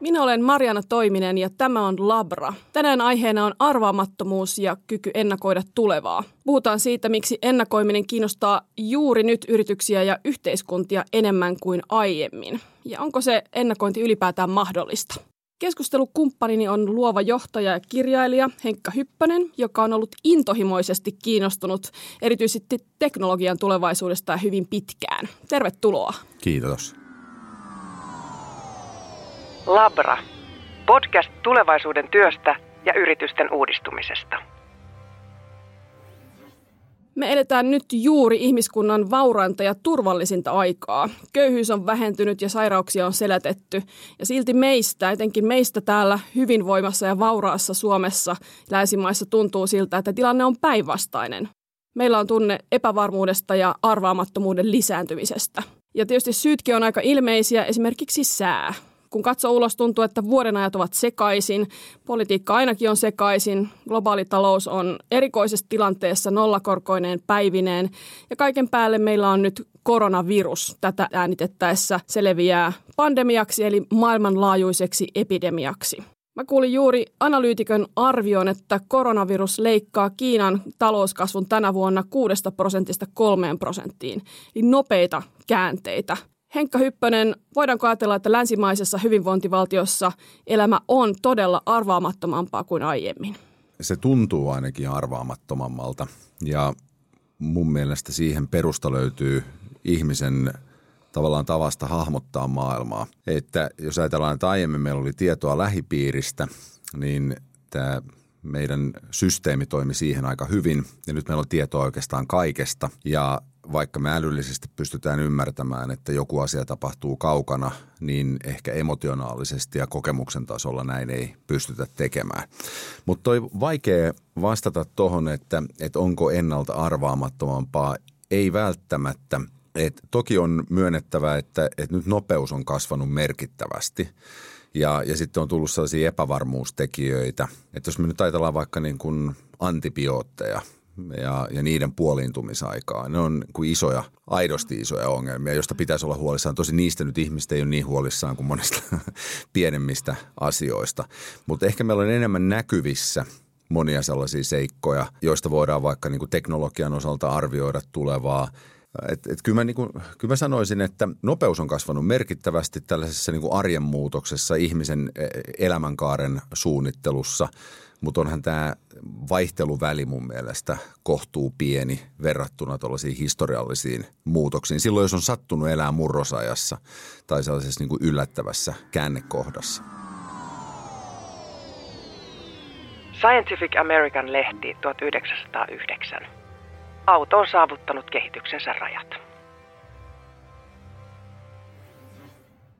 Minä olen Mariana Toiminen ja tämä on Labra. Tänään aiheena on arvaamattomuus ja kyky ennakoida tulevaa. Puhutaan siitä, miksi ennakoiminen kiinnostaa juuri nyt yrityksiä ja yhteiskuntia enemmän kuin aiemmin. Ja onko se ennakointi ylipäätään mahdollista? Keskustelukumppanini on luova johtaja ja kirjailija Henkka Hyppönen, joka on ollut intohimoisesti kiinnostunut erityisesti teknologian tulevaisuudesta hyvin pitkään. Tervetuloa. Kiitos. Labra. Podcast tulevaisuuden työstä ja yritysten uudistumisesta. Me eletään nyt juuri ihmiskunnan vaurainta ja turvallisinta aikaa. Köyhyys on vähentynyt ja sairauksia on selätetty. Ja silti meistä, etenkin meistä täällä hyvinvoimassa ja vauraassa Suomessa, länsimaissa tuntuu siltä, että tilanne on päinvastainen. Meillä on tunne epävarmuudesta ja arvaamattomuuden lisääntymisestä. Ja tietysti syytkin on aika ilmeisiä, esimerkiksi sää kun katsoo ulos, tuntuu, että vuodenajat ovat sekaisin. Politiikka ainakin on sekaisin. Globaali talous on erikoisessa tilanteessa nollakorkoineen päivineen. Ja kaiken päälle meillä on nyt koronavirus. Tätä äänitettäessä se leviää pandemiaksi eli maailmanlaajuiseksi epidemiaksi. Mä kuulin juuri analyytikön arvion, että koronavirus leikkaa Kiinan talouskasvun tänä vuonna 6 prosentista 3 prosenttiin. Eli nopeita käänteitä – Henkka Hyppönen, voidaanko ajatella, että länsimaisessa hyvinvointivaltiossa elämä on todella arvaamattomampaa kuin aiemmin? Se tuntuu ainakin arvaamattomammalta ja mun mielestä siihen perusta löytyy ihmisen tavallaan tavasta hahmottaa maailmaa. Että jos ajatellaan, että aiemmin meillä oli tietoa lähipiiristä, niin tämä meidän systeemi toimi siihen aika hyvin ja nyt meillä on tietoa oikeastaan kaikesta ja vaikka me älyllisesti pystytään ymmärtämään, että joku asia tapahtuu kaukana, niin ehkä emotionaalisesti ja kokemuksen tasolla näin ei pystytä tekemään. Mutta toi vaikea vastata tuohon, että, että onko ennalta arvaamattomampaa, ei välttämättä. Et toki on myönnettävä, että, että nyt nopeus on kasvanut merkittävästi ja, ja sitten on tullut sellaisia epävarmuustekijöitä. Että jos me nyt ajatellaan vaikka niin kuin antibiootteja – ja, ja niiden puoliintumisaikaa. Ne on kuin isoja, aidosti isoja ongelmia, joista pitäisi olla huolissaan. Tosi niistä nyt ihmiset ei ole niin huolissaan kuin monista pienemmistä asioista. Mutta ehkä meillä on enemmän näkyvissä monia sellaisia seikkoja, joista voidaan vaikka niin kuin teknologian osalta arvioida tulevaa. Et, et kyllä, mä niin kuin, kyllä mä sanoisin, että nopeus on kasvanut merkittävästi tällaisessa niin kuin arjen muutoksessa, ihmisen e, elämänkaaren suunnittelussa – mutta onhan tämä vaihteluväli mun mielestä kohtuu pieni verrattuna tuollaisiin historiallisiin muutoksiin. Silloin, jos on sattunut elää murrosajassa tai sellaisessa niin kuin yllättävässä käännekohdassa. Scientific American lehti 1909. Auto on saavuttanut kehityksensä rajat.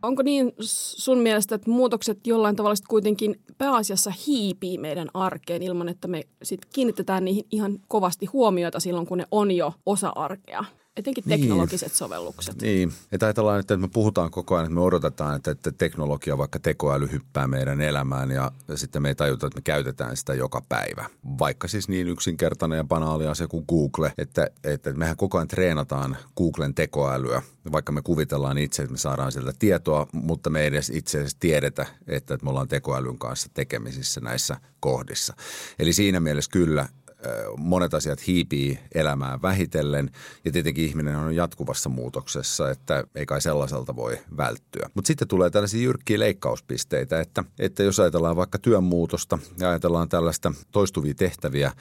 Onko niin sun mielestä, että muutokset jollain tavalla kuitenkin pääasiassa hiipii meidän arkeen ilman, että me sit kiinnitetään niihin ihan kovasti huomiota silloin, kun ne on jo osa arkea? Etenkin niin. teknologiset niin. sovellukset. Niin, että ajatellaan, että me puhutaan koko ajan, että me odotetaan, että, että teknologia, vaikka tekoäly hyppää meidän elämään ja, ja sitten me ei tajuta, että me käytetään sitä joka päivä. Vaikka siis niin yksinkertainen ja banaali asia kuin Google, että, että mehän koko ajan treenataan Googlen tekoälyä, vaikka me kuvitellaan itse, että me saadaan sieltä tietoa, mutta me ei edes itse asiassa tiedetä, että, että me ollaan tekoälyn kanssa tekemisissä näissä kohdissa. Eli siinä mielessä kyllä monet asiat hiipii elämään vähitellen ja tietenkin ihminen on jatkuvassa muutoksessa, että ei kai sellaiselta voi välttyä. Mutta sitten tulee tällaisia jyrkkiä leikkauspisteitä, että, että jos ajatellaan vaikka työn muutosta ja ajatellaan tällaista toistuvia tehtäviä,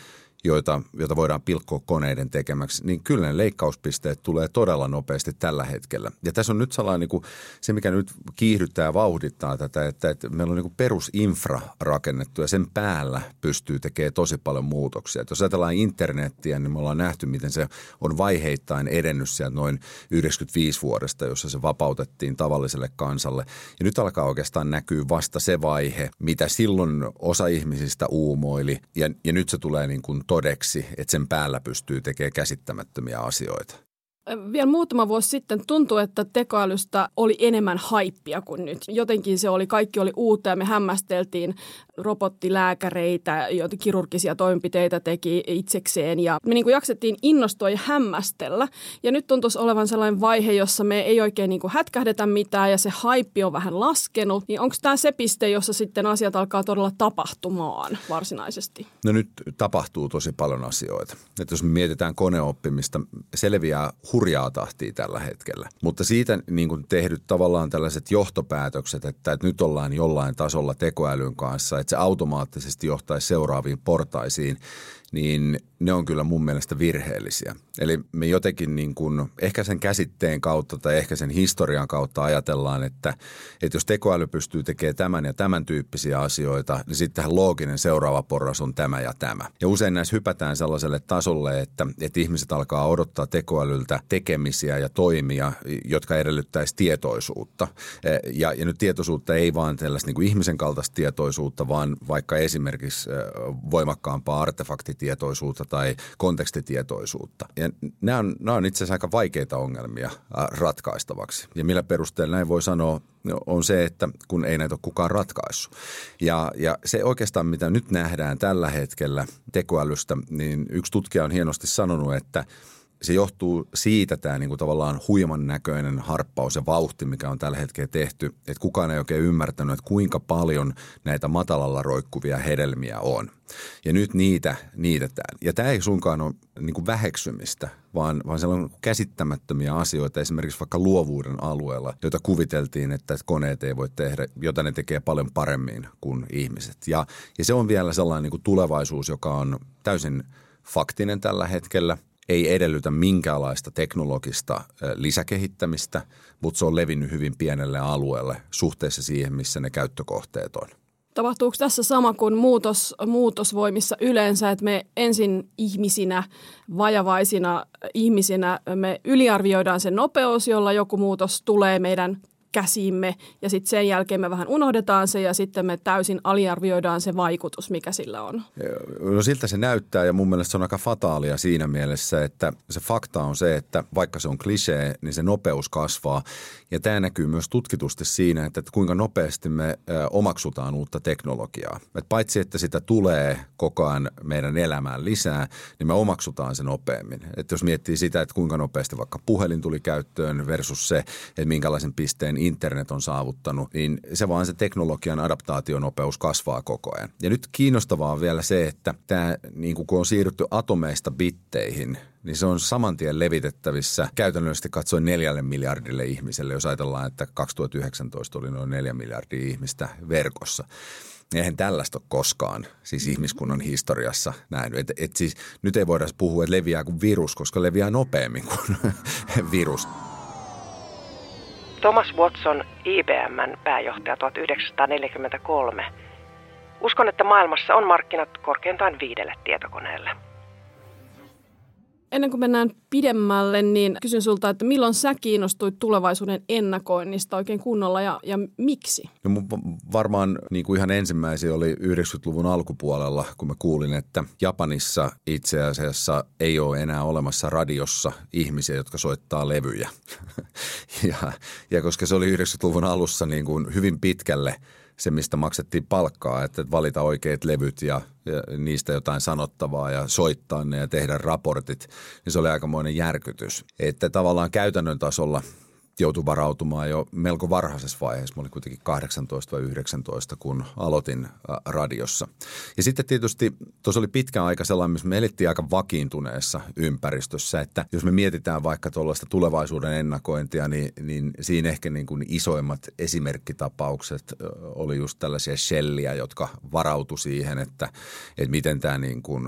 joita, joita voidaan pilkkoa koneiden tekemäksi, niin kyllä ne leikkauspisteet tulee todella nopeasti tällä hetkellä. Ja tässä on nyt sellainen niin kuin, se, mikä nyt kiihdyttää ja vauhdittaa tätä, että, että meillä on niin kuin perusinfra rakennettu ja sen päällä pystyy tekemään tosi paljon muutoksia. Että jos ajatellaan internettiä, niin me ollaan nähty, miten se on vaiheittain edennyt sieltä noin 95 vuodesta, jossa se vapautettiin tavalliselle kansalle. Ja nyt alkaa oikeastaan näkyä vasta se vaihe, mitä silloin osa ihmisistä uumoili ja, ja nyt se tulee niin kuin todeksi, että sen päällä pystyy tekemään käsittämättömiä asioita. Vielä muutama vuosi sitten tuntui, että tekoälystä oli enemmän haippia kuin nyt. Jotenkin se oli, kaikki oli uutta ja me hämmästeltiin robottilääkäreitä, joita kirurgisia toimenpiteitä teki itsekseen. Ja me niin kuin jaksettiin innostua ja hämmästellä. Ja nyt tuntuisi olevan sellainen vaihe, jossa me ei oikein niin kuin hätkähdetä mitään ja se haippi on vähän laskenut. Niin onko tämä se piste, jossa sitten asiat alkaa todella tapahtumaan varsinaisesti? No nyt tapahtuu tosi paljon asioita. Että jos me mietitään koneoppimista, selviää hurjaa tahtia tällä hetkellä. Mutta siitä niin kuin tehdyt tavallaan tällaiset johtopäätökset, että, että nyt ollaan jollain tasolla tekoälyn kanssa, että se automaattisesti johtaisi seuraaviin portaisiin, niin ne on kyllä mun mielestä virheellisiä. Eli me jotenkin niin kuin, ehkä sen käsitteen kautta tai ehkä sen historian kautta ajatellaan, että, että jos tekoäly pystyy tekemään tämän ja tämän tyyppisiä asioita, niin sittenhän looginen seuraava porras on tämä ja tämä. Ja usein näissä hypätään sellaiselle tasolle, että, että ihmiset alkaa odottaa tekoälyltä tekemisiä ja toimia, jotka edellyttäisi tietoisuutta. Ja, ja nyt tietoisuutta ei vaan tällaista niin kuin ihmisen kaltaista tietoisuutta, vaan vaikka esimerkiksi voimakkaampaa artefaktitietoisuutta tai kontekstitietoisuutta. Ja nämä on, nämä on itse asiassa aika vaikeita ongelmia ratkaistavaksi. Ja millä perusteella näin voi sanoa, on se, että kun ei näitä ole kukaan ratkaissut. Ja, ja se oikeastaan, mitä nyt nähdään tällä hetkellä tekoälystä, niin yksi tutkija on hienosti sanonut, että – se johtuu siitä tämä niin kuin tavallaan huiman näköinen harppaus ja vauhti, mikä on tällä hetkellä tehty, että kukaan ei oikein ymmärtänyt, että kuinka paljon näitä matalalla roikkuvia hedelmiä on. Ja nyt niitä niitetään. Ja tämä ei suinkaan ole niin kuin väheksymistä, vaan, vaan siellä on käsittämättömiä asioita esimerkiksi vaikka luovuuden alueella, joita kuviteltiin, että koneet ei voi tehdä, jota ne tekee paljon paremmin kuin ihmiset. Ja, ja se on vielä sellainen niin kuin tulevaisuus, joka on täysin faktinen tällä hetkellä – ei edellytä minkäänlaista teknologista lisäkehittämistä, mutta se on levinnyt hyvin pienelle alueelle suhteessa siihen, missä ne käyttökohteet on. Tapahtuuko tässä sama kuin muutos, muutosvoimissa yleensä, että me ensin ihmisinä, vajavaisina ihmisinä, me yliarvioidaan se nopeus, jolla joku muutos tulee meidän käsimme ja sitten sen jälkeen me vähän unohdetaan se ja sitten me täysin aliarvioidaan se vaikutus, mikä sillä on. No siltä se näyttää ja mun mielestä se on aika fataalia siinä mielessä, että se fakta on se, että vaikka se on klisee, niin se nopeus kasvaa ja tämä näkyy myös tutkitusti siinä, että kuinka nopeasti me omaksutaan uutta teknologiaa. Et paitsi, että sitä tulee koko ajan meidän elämään lisää, niin me omaksutaan se nopeammin. Et jos miettii sitä, että kuinka nopeasti vaikka puhelin tuli käyttöön versus se, että minkälaisen pisteen internet on saavuttanut, niin se vaan se teknologian adaptaationopeus kasvaa koko ajan. Ja nyt kiinnostavaa on vielä se, että tämä, niin kun on siirrytty atomeista bitteihin, niin se on saman tien levitettävissä käytännöllisesti katsoen neljälle miljardille ihmiselle, jos ajatellaan, että 2019 oli noin neljä miljardia ihmistä verkossa. Eihän tällaista ole koskaan siis ihmiskunnan historiassa nähnyt. Et, et siis, nyt ei voida puhua, että leviää kuin virus, koska leviää nopeammin kuin virus. Thomas Watson, IBMn pääjohtaja 1943. Uskon, että maailmassa on markkinat korkeintaan viidelle tietokoneelle. Ennen kuin mennään pidemmälle, niin kysyn sulta, että milloin sä kiinnostuit tulevaisuuden ennakoinnista oikein kunnolla ja, ja miksi? No varmaan niin kuin ihan ensimmäisiä oli 90-luvun alkupuolella, kun mä kuulin, että Japanissa itse asiassa ei ole enää olemassa radiossa ihmisiä, jotka soittaa levyjä. ja, ja koska se oli 90-luvun alussa niin kuin hyvin pitkälle – se, mistä maksettiin palkkaa, että valita oikeat levyt ja, ja niistä jotain sanottavaa ja soittaa ne ja tehdä raportit, niin se oli aikamoinen järkytys. Että tavallaan käytännön tasolla – joutui varautumaan jo melko varhaisessa vaiheessa. Mä olin kuitenkin 18 vai 19, kun aloitin radiossa. Ja sitten tietysti tuossa oli pitkä aika sellainen, missä me elettiin aika vakiintuneessa ympäristössä, että jos me mietitään vaikka tuollaista tulevaisuuden ennakointia, niin, niin siinä ehkä niin kuin isoimmat esimerkkitapaukset oli just tällaisia shelliä, jotka varautu siihen, että, että miten tämä niin kuin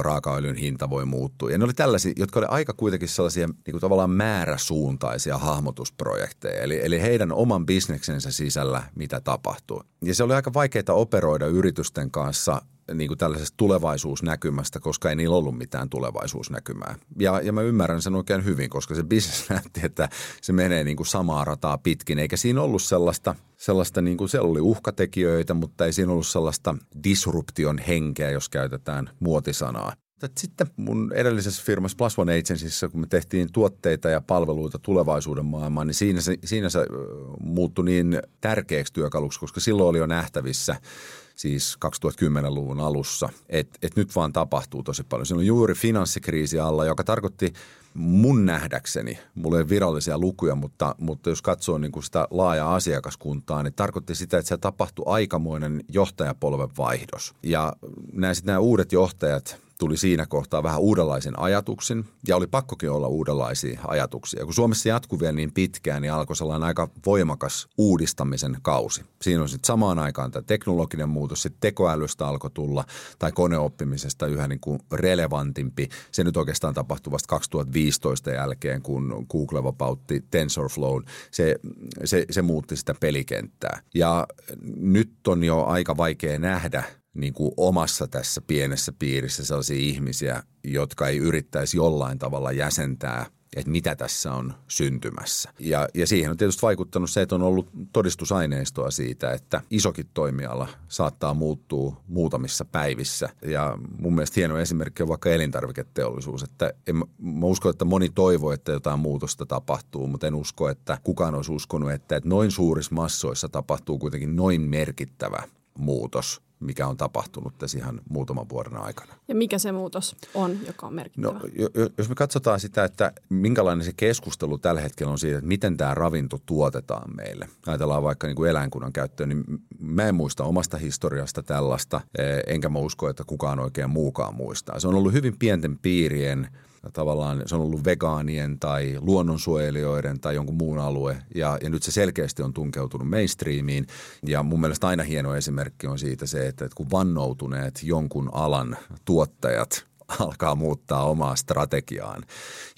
raakaöljyn hinta voi muuttua. Ja ne oli tällaisia, jotka oli aika kuitenkin sellaisia niin kuin tavallaan määräsuuntaisia erilaisia hahmotusprojekteja, eli, eli heidän oman bisneksensä sisällä, mitä tapahtuu. Ja se oli aika vaikeaa operoida yritysten kanssa niin kuin tällaisesta tulevaisuusnäkymästä, koska ei niillä ollut mitään tulevaisuusnäkymää. Ja, ja mä ymmärrän sen oikein hyvin, koska se bisnes näytti, että se menee niin kuin samaa rataa pitkin, eikä siinä ollut sellaista, sellaista niin kuin siellä oli uhkatekijöitä, mutta ei siinä ollut sellaista disruption henkeä, jos käytetään muotisanaa. Sitten mun edellisessä firmassa Plus One Agencyssä, kun me tehtiin tuotteita ja palveluita tulevaisuuden maailmaan, niin siinä se, siinä se muuttui niin tärkeäksi työkaluksi, koska silloin oli jo nähtävissä siis 2010-luvun alussa, että et nyt vaan tapahtuu tosi paljon. Siinä on juuri finanssikriisi alla, joka tarkoitti mun nähdäkseni, mulla ei ole virallisia lukuja, mutta, mutta jos katsoo niin kuin sitä laajaa asiakaskuntaa, niin tarkoitti sitä, että se tapahtui aikamoinen johtajapolven vaihdos. Ja nämä, nämä uudet johtajat – tuli siinä kohtaa vähän uudenlaisen ajatuksen ja oli pakkokin olla uudenlaisia ajatuksia. Kun Suomessa jatkui vielä niin pitkään, niin alkoi sellainen aika voimakas uudistamisen kausi. Siinä on sitten samaan aikaan tämä teknologinen muutos, sitten tekoälystä alkoi tulla tai koneoppimisesta yhä niin kuin relevantimpi. Se nyt oikeastaan tapahtui vasta 2015 jälkeen, kun Google vapautti TensorFlow. Se, se, se muutti sitä pelikenttää. Ja nyt on jo aika vaikea nähdä – niin kuin omassa tässä pienessä piirissä sellaisia ihmisiä, jotka ei yrittäisi jollain tavalla jäsentää, että mitä tässä on syntymässä. Ja, ja siihen on tietysti vaikuttanut se, että on ollut todistusaineistoa siitä, että isokin toimiala saattaa muuttua muutamissa päivissä. Ja mun mielestä hieno esimerkki on vaikka elintarviketeollisuus, että en, mä uskon, että moni toivoo, että jotain muutosta tapahtuu, mutta en usko, että kukaan olisi uskonut, että, että noin suurissa massoissa tapahtuu kuitenkin noin merkittävä muutos – mikä on tapahtunut tässä ihan muutaman vuoden aikana. Ja mikä se muutos on, joka on merkittävä? No, jos me katsotaan sitä, että minkälainen se keskustelu tällä hetkellä on siitä, että miten tämä ravinto tuotetaan meille. Ajatellaan vaikka niin kuin eläinkunnan käyttöön, niin mä en muista omasta historiasta tällaista, e, enkä mä usko, että kukaan oikein muukaan muistaa. Se on ollut hyvin pienten piirien – tavallaan se on ollut vegaanien tai luonnonsuojelijoiden tai jonkun muun alue ja, ja nyt se selkeästi on tunkeutunut mainstreamiin ja mun mielestä aina hieno esimerkki on siitä se, että, että kun vannoutuneet jonkun alan tuottajat alkaa muuttaa omaa strategiaan.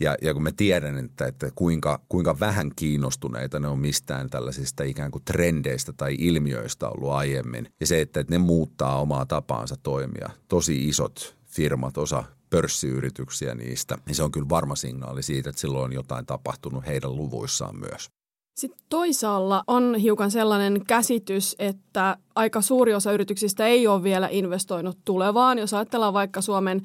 Ja, ja kun me tiedän, että, että kuinka, kuinka vähän kiinnostuneita ne on mistään tällaisista ikään kuin trendeistä tai ilmiöistä ollut aiemmin. Ja se, että, että ne muuttaa omaa tapaansa toimia. Tosi isot firmat, osa pörssiyrityksiä niistä, niin se on kyllä varma signaali siitä, että silloin on jotain tapahtunut heidän luvuissaan myös. Sitten toisaalla on hiukan sellainen käsitys, että aika suuri osa yrityksistä ei ole vielä investoinut tulevaan. Jos ajatellaan vaikka Suomen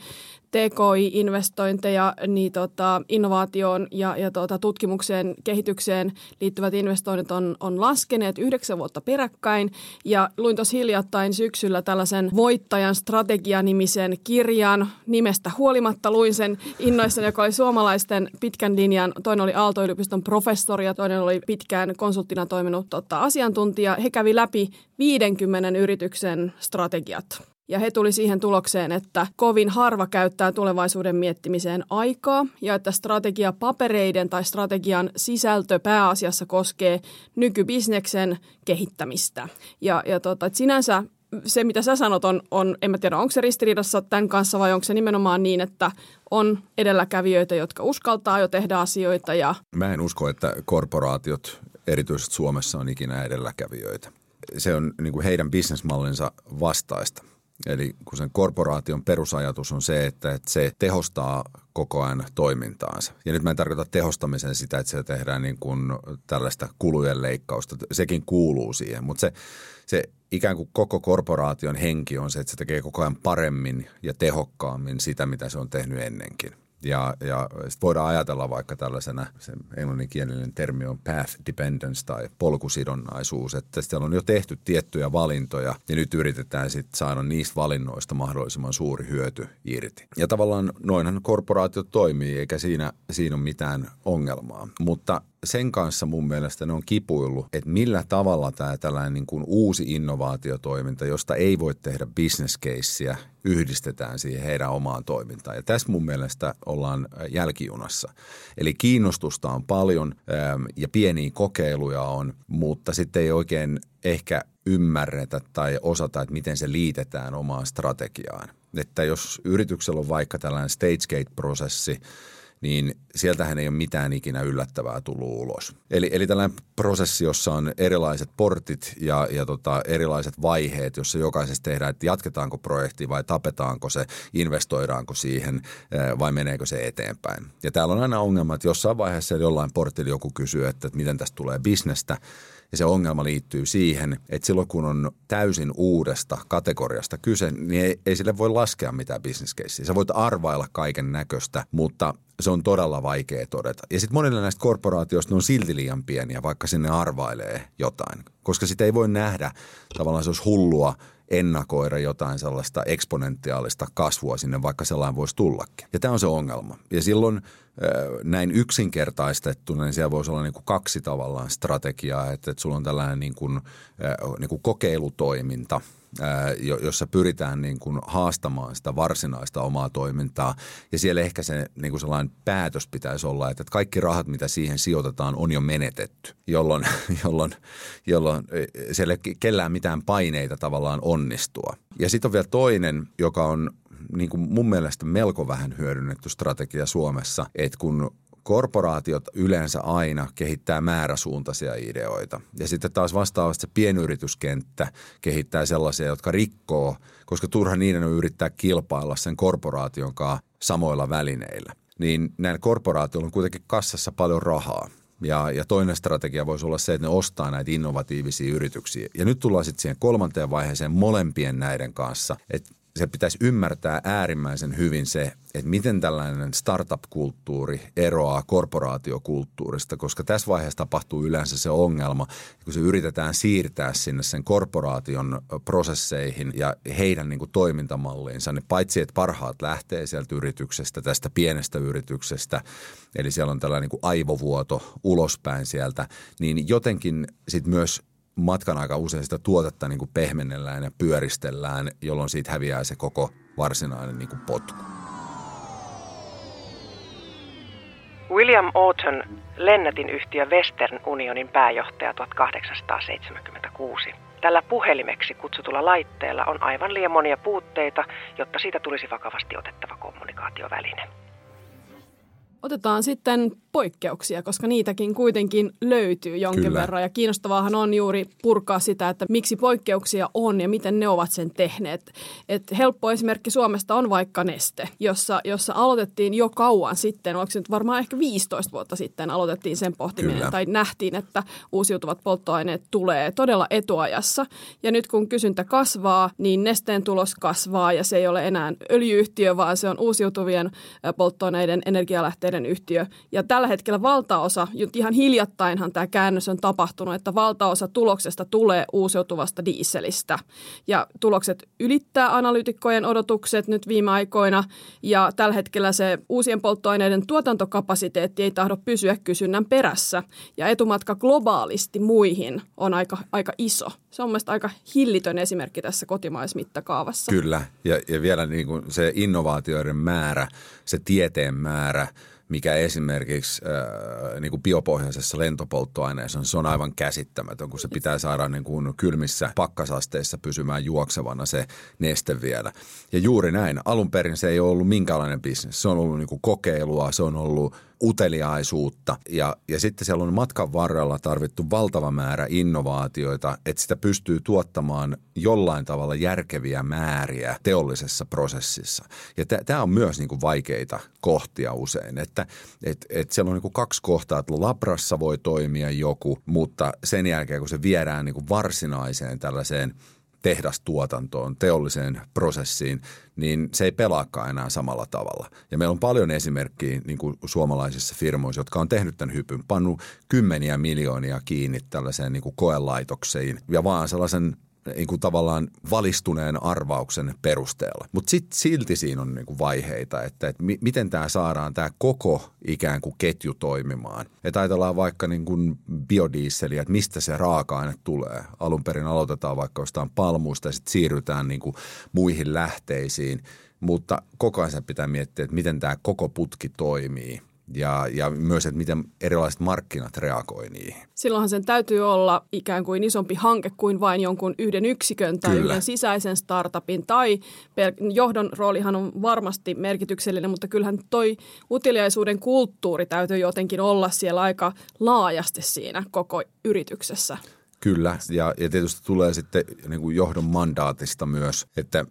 TKI-investointeja, niin tota, innovaatioon ja, ja tota, tutkimukseen, kehitykseen liittyvät investoinnit on, on laskeneet yhdeksän vuotta peräkkäin. Ja luin tuossa hiljattain syksyllä tällaisen voittajan strategia-nimisen kirjan nimestä huolimatta. Luin sen innoissani, joka oli suomalaisten pitkän linjan. Toinen oli Aalto-yliopiston professori ja toinen oli pitkään konsulttina toiminut tota, asiantuntija. He kävi läpi 50 yrityksen strategiat. Ja he tuli siihen tulokseen, että kovin harva käyttää tulevaisuuden miettimiseen aikaa ja että strategiapapereiden tai strategian sisältö pääasiassa koskee nykybisneksen kehittämistä. Ja, ja tota, että sinänsä se, mitä sä sanot, on, on, en mä tiedä, onko se ristiriidassa tämän kanssa vai onko se nimenomaan niin, että on edelläkävijöitä, jotka uskaltaa jo tehdä asioita. Ja... Mä en usko, että korporaatiot, erityisesti Suomessa, on ikinä edelläkävijöitä. Se on niin kuin heidän bisnesmallinsa vastaista. Eli kun sen korporaation perusajatus on se, että, se tehostaa koko ajan toimintaansa. Ja nyt mä en tarkoita tehostamisen sitä, että se tehdään niin kuin tällaista kulujen leikkausta. Sekin kuuluu siihen, mutta se, se ikään kuin koko korporaation henki on se, että se tekee koko ajan paremmin ja tehokkaammin sitä, mitä se on tehnyt ennenkin. Ja, ja sit voidaan ajatella vaikka tällaisena, se englanninkielinen termi on path dependence tai polkusidonnaisuus, että siellä on jo tehty tiettyjä valintoja ja nyt yritetään sitten saada niistä valinnoista mahdollisimman suuri hyöty irti. Ja tavallaan noinhan korporaatiot toimii, eikä siinä, siinä ole mitään ongelmaa. Mutta sen kanssa mun mielestä ne on kipuillut, että millä tavalla tämä tällainen niin kuin uusi innovaatiotoiminta, josta ei voi tehdä bisneskeisiä, yhdistetään siihen heidän omaan toimintaan. Ja tässä mun mielestä ollaan jälkijunassa. Eli kiinnostusta on paljon ja pieniä kokeiluja on, mutta sitten ei oikein ehkä ymmärretä tai osata, että miten se liitetään omaan strategiaan. Että jos yrityksellä on vaikka tällainen stage gate-prosessi, niin sieltähän ei ole mitään ikinä yllättävää tullut ulos. Eli, eli tällainen prosessi, jossa on erilaiset portit ja, ja tota, erilaiset vaiheet, jossa jokaisessa tehdään, että jatketaanko projekti vai tapetaanko se, investoidaanko siihen vai meneekö se eteenpäin. Ja täällä on aina ongelma, että jossain vaiheessa jollain portilla joku kysyy, että, että miten tästä tulee bisnestä – ja se ongelma liittyy siihen, että silloin kun on täysin uudesta kategoriasta kyse, niin ei, ei sille voi laskea mitään bisneskeissiä. Sä voit arvailla kaiken näköistä, mutta se on todella vaikea todeta. Ja sitten monille näistä korporaatioista ne on silti liian pieniä, vaikka sinne arvailee jotain. Koska sitä ei voi nähdä, tavallaan se olisi hullua, ennakoida jotain sellaista eksponentiaalista kasvua sinne, vaikka sellainen voisi tullakin. Ja tämä on se ongelma. Ja silloin näin yksinkertaistettuna, niin siellä voisi olla niin kuin kaksi tavallaan strategiaa, että, että sulla on tällainen niin kuin, niin kuin kokeilutoiminta – jossa pyritään niin kuin haastamaan sitä varsinaista omaa toimintaa. Ja siellä ehkä se niin kuin sellainen päätös pitäisi olla, että kaikki rahat, mitä siihen sijoitetaan, on jo menetetty, jolloin, jolloin, jolloin siellä ei kellään mitään paineita tavallaan onnistua. Ja sitten on vielä toinen, joka on niin kuin mun mielestä melko vähän hyödynnetty strategia Suomessa, että kun korporaatiot yleensä aina kehittää määräsuuntaisia ideoita. Ja sitten taas vastaavasti se pienyrityskenttä kehittää sellaisia, jotka rikkoo, koska turha niiden on yrittää kilpailla sen korporaation kanssa samoilla välineillä. Niin näillä korporaatioilla on kuitenkin kassassa paljon rahaa. Ja, ja toinen strategia voisi olla se, että ne ostaa näitä innovatiivisia yrityksiä. Ja nyt tullaan sitten siihen kolmanteen vaiheeseen molempien näiden kanssa, että se pitäisi ymmärtää äärimmäisen hyvin se, että miten tällainen startup-kulttuuri eroaa korporaatiokulttuurista, koska tässä vaiheessa tapahtuu yleensä se ongelma, kun se yritetään siirtää sinne sen korporaation prosesseihin ja heidän niin kuin toimintamalliinsa, niin paitsi että parhaat lähtee sieltä yrityksestä, tästä pienestä yrityksestä, eli siellä on tällainen niin kuin aivovuoto ulospäin sieltä, niin jotenkin sitten myös matkan aika usein sitä tuotetta niin kuin pehmennellään ja pyöristellään, jolloin siitä häviää se koko varsinainen niin kuin potku. William Orton, Lennätin yhtiö Western Unionin pääjohtaja 1876. Tällä puhelimeksi kutsutulla laitteella on aivan liian monia puutteita, jotta siitä tulisi vakavasti otettava kommunikaatioväline. Otetaan sitten poikkeuksia, koska niitäkin kuitenkin löytyy jonkin Kyllä. verran. Ja kiinnostavaahan on juuri purkaa sitä, että miksi poikkeuksia on ja miten ne ovat sen tehneet. Et helppo esimerkki Suomesta on vaikka Neste, jossa, jossa aloitettiin jo kauan sitten, oliko se nyt varmaan ehkä 15 vuotta sitten aloitettiin sen pohtiminen, Kyllä. tai nähtiin, että uusiutuvat polttoaineet tulee todella etuajassa. Ja nyt kun kysyntä kasvaa, niin Nesteen tulos kasvaa ja se ei ole enää öljyyhtiö, vaan se on uusiutuvien polttoaineiden energialähteiden yhtiö. Ja tällä tällä hetkellä valtaosa, ihan hiljattainhan tämä käännös on tapahtunut, että valtaosa tuloksesta tulee uusiutuvasta diiselistä. Ja tulokset ylittää analyytikkojen odotukset nyt viime aikoina ja tällä hetkellä se uusien polttoaineiden tuotantokapasiteetti ei tahdo pysyä kysynnän perässä. Ja etumatka globaalisti muihin on aika, aika iso. Se on mielestäni aika hillitön esimerkki tässä kotimaismittakaavassa. Kyllä, ja, ja vielä niin kuin se innovaatioiden määrä, se tieteen määrä – mikä esimerkiksi äh, niin kuin biopohjaisessa lentopolttoaineessa on, se on aivan käsittämätön, kun se pitää saada niin kuin kylmissä pakkasasteissa pysymään juoksevana se neste vielä. Ja juuri näin. Alun perin se ei ole ollut minkäänlainen bisnes. Se on ollut niin kuin kokeilua, se on ollut uteliaisuutta ja, ja sitten siellä on matkan varrella tarvittu valtava määrä innovaatioita, että sitä pystyy tuottamaan jollain tavalla järkeviä määriä teollisessa prosessissa. Ja tämä on myös niin kuin vaikeita kohtia usein, että et, et siellä on niin kuin kaksi kohtaa, että labrassa voi toimia joku, mutta sen jälkeen kun se viedään niin kuin varsinaiseen tällaiseen – tehdastuotantoon, teolliseen prosessiin, niin se ei pelaakaan enää samalla tavalla. Ja meillä on paljon esimerkkejä niin kuin suomalaisissa firmoissa, jotka on tehnyt tämän hypyn, pannut kymmeniä miljoonia kiinni tällaiseen niin kuin koelaitokseen ja vaan sellaisen niin kuin tavallaan valistuneen arvauksen perusteella. Mutta sitten silti siinä on niin kuin vaiheita, että, että mi- miten tämä saadaan tämä koko ikään kuin ketju toimimaan. Että ajatellaan vaikka niin kuin biodieseliä, että mistä se raaka-aine tulee. Alun perin aloitetaan vaikka jostain palmuista ja sitten siirrytään niin kuin muihin lähteisiin. Mutta koko ajan pitää miettiä, että miten tämä koko putki toimii ja, ja myös, että miten erilaiset markkinat reagoi niihin. Silloinhan sen täytyy olla ikään kuin isompi hanke kuin vain jonkun yhden yksikön tai Kyllä. yhden sisäisen startupin. Tai johdon roolihan on varmasti merkityksellinen, mutta kyllähän toi utiliaisuuden kulttuuri täytyy jotenkin olla siellä aika laajasti siinä koko yrityksessä. Kyllä, ja, ja tietysti tulee sitten niin kuin johdon mandaatista myös, että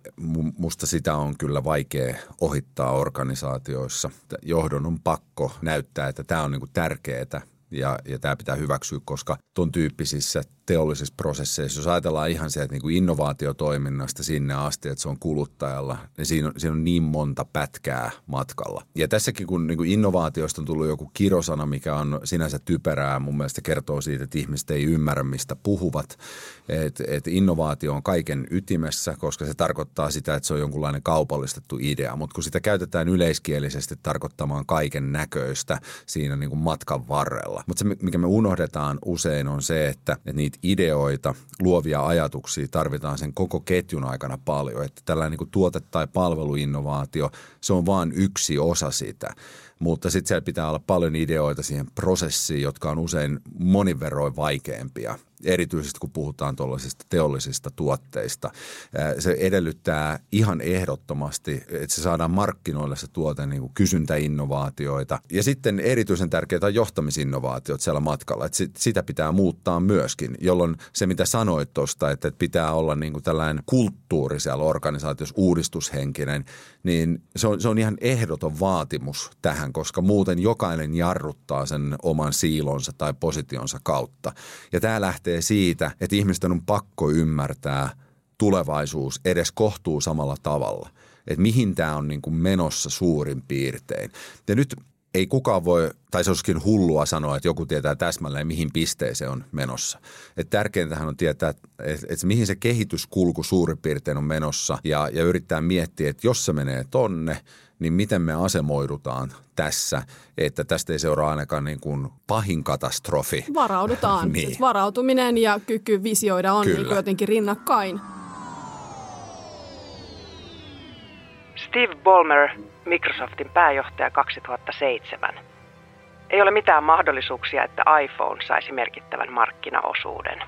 musta sitä on kyllä vaikea ohittaa organisaatioissa. Johdon on pakko näyttää, että tämä on niin kuin tärkeää ja, ja tämä pitää hyväksyä, koska tuon tyyppisissä teollisissa prosesseissa, jos ajatellaan ihan sieltä niin kuin innovaatiotoiminnasta sinne asti, että se on kuluttajalla, niin siinä on, siinä on niin monta pätkää matkalla. Ja tässäkin, kun niin kuin on tullut joku kirosana, mikä on sinänsä typerää, mun mielestä kertoo siitä, että ihmiset ei ymmärrä, mistä puhuvat. Että et innovaatio on kaiken ytimessä, koska se tarkoittaa sitä, että se on jonkunlainen kaupallistettu idea. Mutta kun sitä käytetään yleiskielisesti tarkoittamaan kaiken näköistä siinä niin kuin matkan varrella. Mutta se, mikä me unohdetaan usein on se, että, että niitä ideoita, luovia ajatuksia tarvitaan sen koko ketjun aikana paljon. Että tällainen niin kuin tuote- tai palveluinnovaatio, se on vain yksi osa sitä mutta sitten siellä pitää olla paljon ideoita siihen prosessiin, jotka on usein monin verroin vaikeampia erityisesti kun puhutaan tuollaisista teollisista tuotteista. Se edellyttää ihan ehdottomasti, että se saadaan markkinoille se tuote niin kuin kysyntäinnovaatioita. Ja sitten erityisen tärkeää on johtamisinnovaatiot siellä matkalla, että sitä pitää muuttaa myöskin, jolloin se mitä sanoit tuosta, että pitää olla niin kuin tällainen kulttuuri siellä organisaatiossa, uudistushenkinen, niin se on, se on ihan ehdoton vaatimus tähän, koska muuten jokainen jarruttaa sen oman siilonsa tai positionsa kautta. Ja tämä lähtee lähtee siitä, että ihmisten on pakko ymmärtää tulevaisuus edes kohtuu samalla tavalla. Että mihin tämä on niin kuin menossa suurin piirtein. Ja nyt ei kukaan voi, tai se olisikin hullua sanoa, että joku tietää täsmälleen, mihin pisteeseen on menossa. Et tärkeintähän on tietää, että, että mihin se kehityskulku suurin piirtein on menossa ja, ja yrittää miettiä, että jos se menee tonne, niin miten me asemoidutaan tässä, että tästä ei seuraa ainakaan niin kuin pahin katastrofi. Varaudutaan. niin. siis varautuminen ja kyky visioida on niin jotenkin rinnakkain. Steve Ballmer, Microsoftin pääjohtaja 2007. Ei ole mitään mahdollisuuksia, että iPhone saisi merkittävän markkinaosuuden.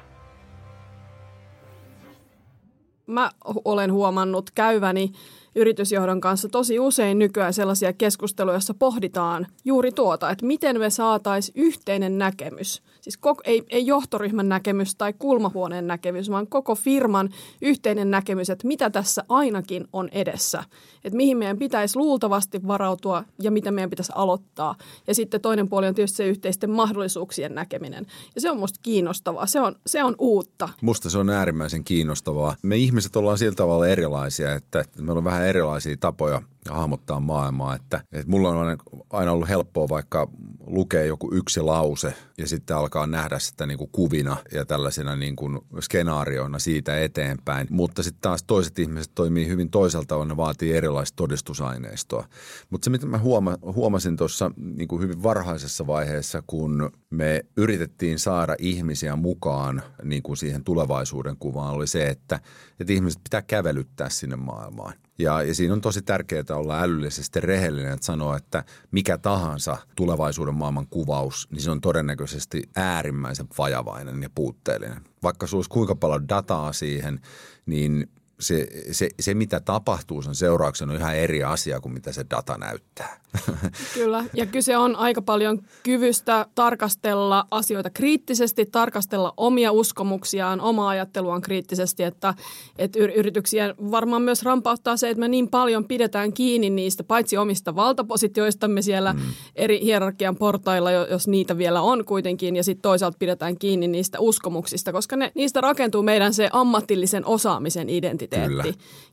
Mä olen huomannut käyväni yritysjohdon kanssa tosi usein nykyään sellaisia keskusteluja, joissa pohditaan juuri tuota, että miten me saataisiin yhteinen näkemys. Siis koko, ei, ei johtoryhmän näkemys tai kulmahuoneen näkemys, vaan koko firman yhteinen näkemys, että mitä tässä ainakin on edessä. Että mihin meidän pitäisi luultavasti varautua ja mitä meidän pitäisi aloittaa. Ja sitten toinen puoli on tietysti se yhteisten mahdollisuuksien näkeminen. Ja se on musta kiinnostavaa. Se on, se on uutta. Musta se on äärimmäisen kiinnostavaa. Me ihmiset ollaan sillä tavalla erilaisia, että meillä on vähän erilaisia tapoja hahmottaa maailmaa. Että, että mulla on aina ollut helppoa vaikka lukea joku yksi lause ja sitten alkaa nähdä sitä niin kuin kuvina ja tällaisena niin kuin skenaarioina siitä eteenpäin. Mutta sitten taas toiset ihmiset toimii hyvin toiselta on ne vaatii erilaista todistusaineistoa. Mutta se, mitä mä huoma, huomasin tuossa niin hyvin varhaisessa vaiheessa, kun me yritettiin saada ihmisiä mukaan niin kuin siihen tulevaisuuden kuvaan, oli se, että, että ihmiset pitää kävelyttää sinne maailmaan. Ja, ja siinä on tosi tärkeää olla älyllisesti rehellinen, että sanoa, että mikä tahansa tulevaisuuden maailman kuvaus, niin se on todennäköisesti äärimmäisen vajavainen ja puutteellinen. Vaikka sulla olisi kuinka paljon dataa siihen, niin se, se, se, mitä tapahtuu sen seurauksena on ihan eri asia kuin mitä se data näyttää. Kyllä, ja kyse on aika paljon kyvystä tarkastella asioita kriittisesti, tarkastella omia uskomuksiaan, omaa ajatteluaan kriittisesti, että, että yrityksiä varmaan myös rampauttaa se, että me niin paljon pidetään kiinni niistä, paitsi omista valtapositioistamme siellä mm. eri hierarkian portailla, jos niitä vielä on kuitenkin, ja sitten toisaalta pidetään kiinni niistä uskomuksista, koska ne, niistä rakentuu meidän se ammatillisen osaamisen identiteetti. Kyllä.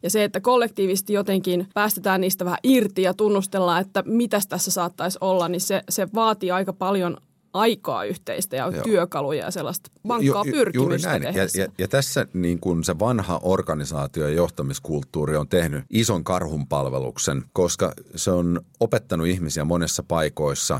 Ja se, että kollektiivisesti jotenkin päästetään niistä vähän irti ja tunnustellaan, että mitä tässä saattaisi olla, niin se, se vaatii aika paljon aikaa yhteistä ja Joo. työkaluja ja sellaista vankkaa ju, ju, pyrkimystä juuri näin. Ja, ja, ja tässä niin kuin se vanha organisaatio ja johtamiskulttuuri on tehnyt ison karhunpalveluksen, koska se on opettanut ihmisiä monessa paikoissa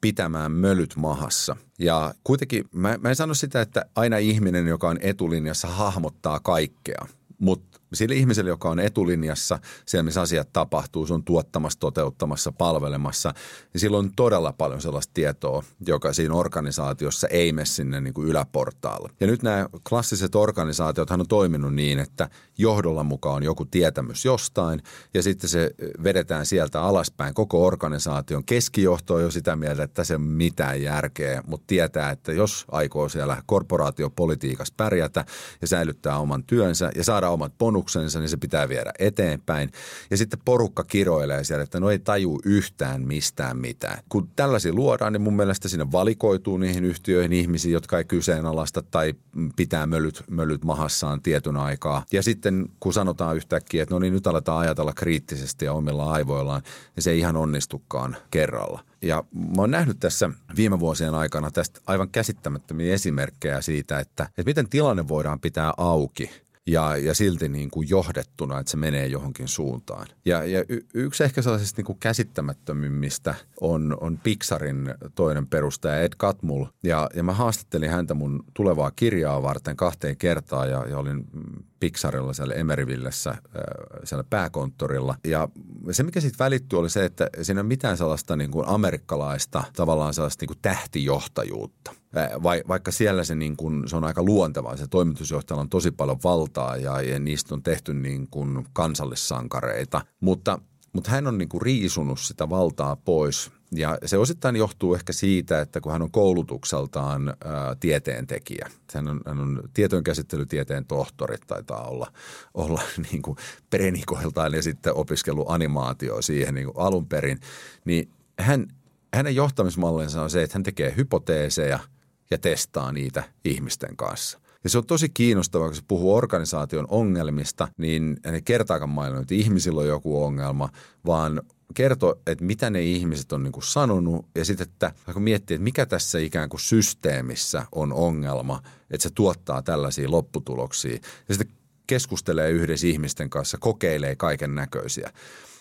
pitämään mölyt mahassa. Ja kuitenkin mä, mä en sano sitä, että aina ihminen, joka on etulinjassa, hahmottaa kaikkea. Mutta sille ihmiselle, joka on etulinjassa, siellä missä asiat tapahtuu, se on tuottamassa, toteuttamassa, palvelemassa, niin silloin on todella paljon sellaista tietoa, joka siinä organisaatiossa ei mene sinne niin kuin yläportaalle. Ja nyt nämä klassiset organisaatiot on toiminut niin, että johdolla mukaan on joku tietämys jostain ja sitten se vedetään sieltä alaspäin koko organisaation. Keskijohto on jo sitä mieltä, että se ei ole mitään järkeä, mutta tietää, että jos aikoo siellä korporaatiopolitiikassa pärjätä ja säilyttää oman työnsä ja saada omat bonukset, bonuksensa, niin se pitää viedä eteenpäin. Ja sitten porukka kiroilee siellä, että no ei taju yhtään mistään mitään. Kun tällaisia luodaan, niin mun mielestä sinne valikoituu niihin yhtiöihin ihmisiä, jotka ei kyseenalaista tai pitää mölyt, mölyt mahassaan tietyn aikaa. Ja sitten kun sanotaan yhtäkkiä, että no niin nyt aletaan ajatella kriittisesti ja omilla aivoillaan, niin se ei ihan onnistukaan kerralla. Ja mä oon nähnyt tässä viime vuosien aikana tästä aivan käsittämättömiä esimerkkejä siitä, että, että miten tilanne voidaan pitää auki – ja, ja silti niin kuin johdettuna, että se menee johonkin suuntaan. Ja, ja y, yksi ehkä sellaisista niin kuin käsittämättömimmistä on, on Pixarin toinen perustaja Ed Catmull. Ja, ja mä haastattelin häntä mun tulevaa kirjaa varten kahteen kertaan ja, ja olin Pixarilla siellä Emeryvillessä äh, siellä pääkonttorilla. Ja se, mikä siitä välittyi, oli se, että siinä ei ole mitään sellaista niin kuin amerikkalaista tavallaan sellaista niin kuin tähtijohtajuutta. Vai, vaikka siellä se, niin kuin, se on aika luontevaa. Se toimitusjohtajalla on tosi paljon valtaa ja, ja niistä on tehty niin kuin kansallissankareita. Mutta, mutta hän on niin kuin riisunut sitä valtaa pois ja se osittain johtuu ehkä siitä, että kun hän on koulutukseltaan ää, tieteentekijä, hän on, hän on tietojenkäsittelytieteen tohtori, taitaa olla, olla niin kuin prenikoiltaan ja sitten opiskellut animaatio siihen niin kuin alun perin, niin hän, hänen johtamismallinsa on se, että hän tekee hypoteeseja ja testaa niitä ihmisten kanssa. Ja se on tosi kiinnostavaa, kun se puhuu organisaation ongelmista, niin ei kertaakaan maininnut, että ihmisillä on joku ongelma, vaan kertoo, että mitä ne ihmiset on niin kuin sanonut ja sitten, että kun miettii, että mikä tässä ikään kuin systeemissä on ongelma, että se tuottaa tällaisia lopputuloksia ja sitten keskustelee yhdessä ihmisten kanssa, kokeilee kaiken näköisiä.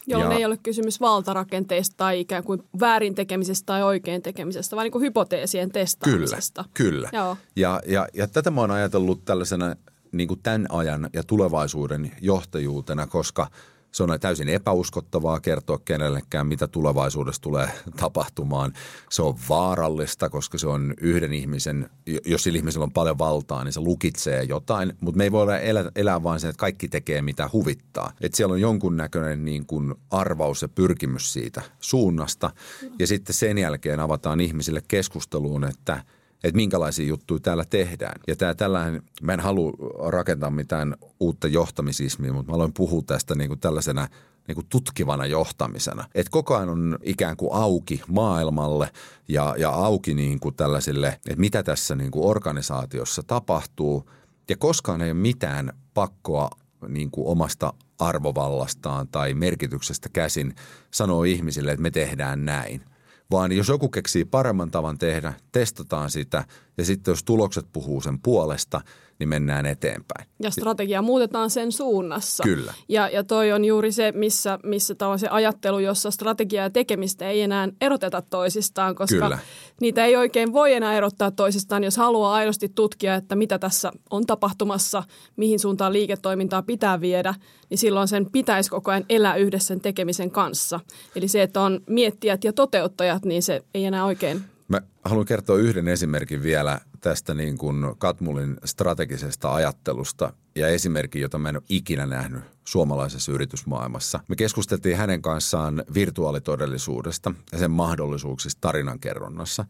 Jolloin ja, ei ole kysymys valtarakenteista tai ikään kuin väärin tekemisestä tai oikein tekemisestä, vaan niin kuin hypoteesien testaamisesta. Kyllä, kyllä. Joo. Ja, ja, ja tätä mä oon ajatellut tällaisena niin kuin tämän ajan ja tulevaisuuden johtajuutena, koska – se on täysin epäuskottavaa kertoa kenellekään, mitä tulevaisuudessa tulee tapahtumaan. Se on vaarallista, koska se on yhden ihmisen, jos sillä ihmisellä on paljon valtaa, niin se lukitsee jotain. Mutta me ei voida elää, elää vain sen, että kaikki tekee mitä huvittaa. Että siellä on jonkunnäköinen niin kuin arvaus ja pyrkimys siitä suunnasta. Ja sitten sen jälkeen avataan ihmisille keskusteluun, että – että minkälaisia juttuja täällä tehdään. Ja tämä tällainen, mä en halua rakentaa mitään uutta johtamisismia, mutta mä aloin puhua tästä niin kuin tällaisena niin kuin tutkivana johtamisena. Että koko ajan on ikään kuin auki maailmalle ja, ja auki niin kuin tällaisille, että mitä tässä niin kuin organisaatiossa tapahtuu. Ja koskaan ei ole mitään pakkoa niin kuin omasta arvovallastaan tai merkityksestä käsin sanoa ihmisille, että me tehdään näin – vaan jos joku keksii paremman tavan tehdä, testataan sitä. Ja sitten jos tulokset puhuu sen puolesta – niin mennään eteenpäin. Ja strategia muutetaan sen suunnassa. Kyllä. Ja, ja toi on juuri se, missä, missä on se ajattelu, jossa strategia ja tekemistä ei enää eroteta toisistaan, koska Kyllä. niitä ei oikein voi enää erottaa toisistaan, jos haluaa aidosti tutkia, että mitä tässä on tapahtumassa, mihin suuntaan liiketoimintaa pitää viedä, niin silloin sen pitäisi koko ajan elää yhdessä sen tekemisen kanssa. Eli se, että on miettijät ja toteuttajat, niin se ei enää oikein Mä haluan kertoa yhden esimerkin vielä tästä niin kuin Katmulin strategisesta ajattelusta ja esimerkin, jota mä en ole ikinä nähnyt suomalaisessa yritysmaailmassa. Me keskusteltiin hänen kanssaan virtuaalitodellisuudesta ja sen mahdollisuuksista tarinankerronnassa.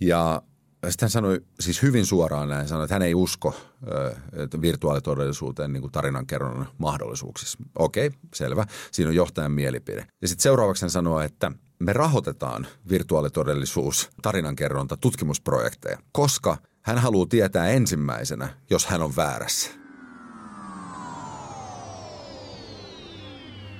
Ja sitten hän sanoi siis hyvin suoraan näin, sanoi, että hän ei usko että virtuaalitodellisuuteen niin tarinankerronnan mahdollisuuksissa. Okei, selvä. Siinä on johtajan mielipide. Ja sitten seuraavaksi hän sanoi, että – me rahoitetaan virtuaalitodellisuus, tarinankerronta, tutkimusprojekteja, koska hän haluaa tietää ensimmäisenä, jos hän on väärässä.